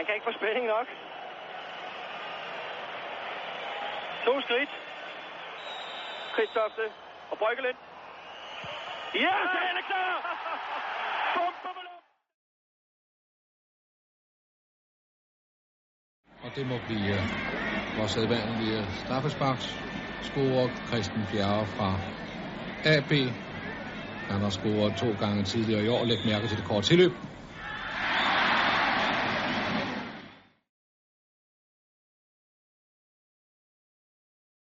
Han kan ikke få spænding nok. To skridt. Kristofte og Bryggelund. Ja, sagen er klar! Bum, bum, bum. Og det må blive øh, vores sædvanlige straffesparks. Scorer Christian Bjerre fra AB. Han har scoret to gange tidligere i år. Læg mærke til det korte tilløb.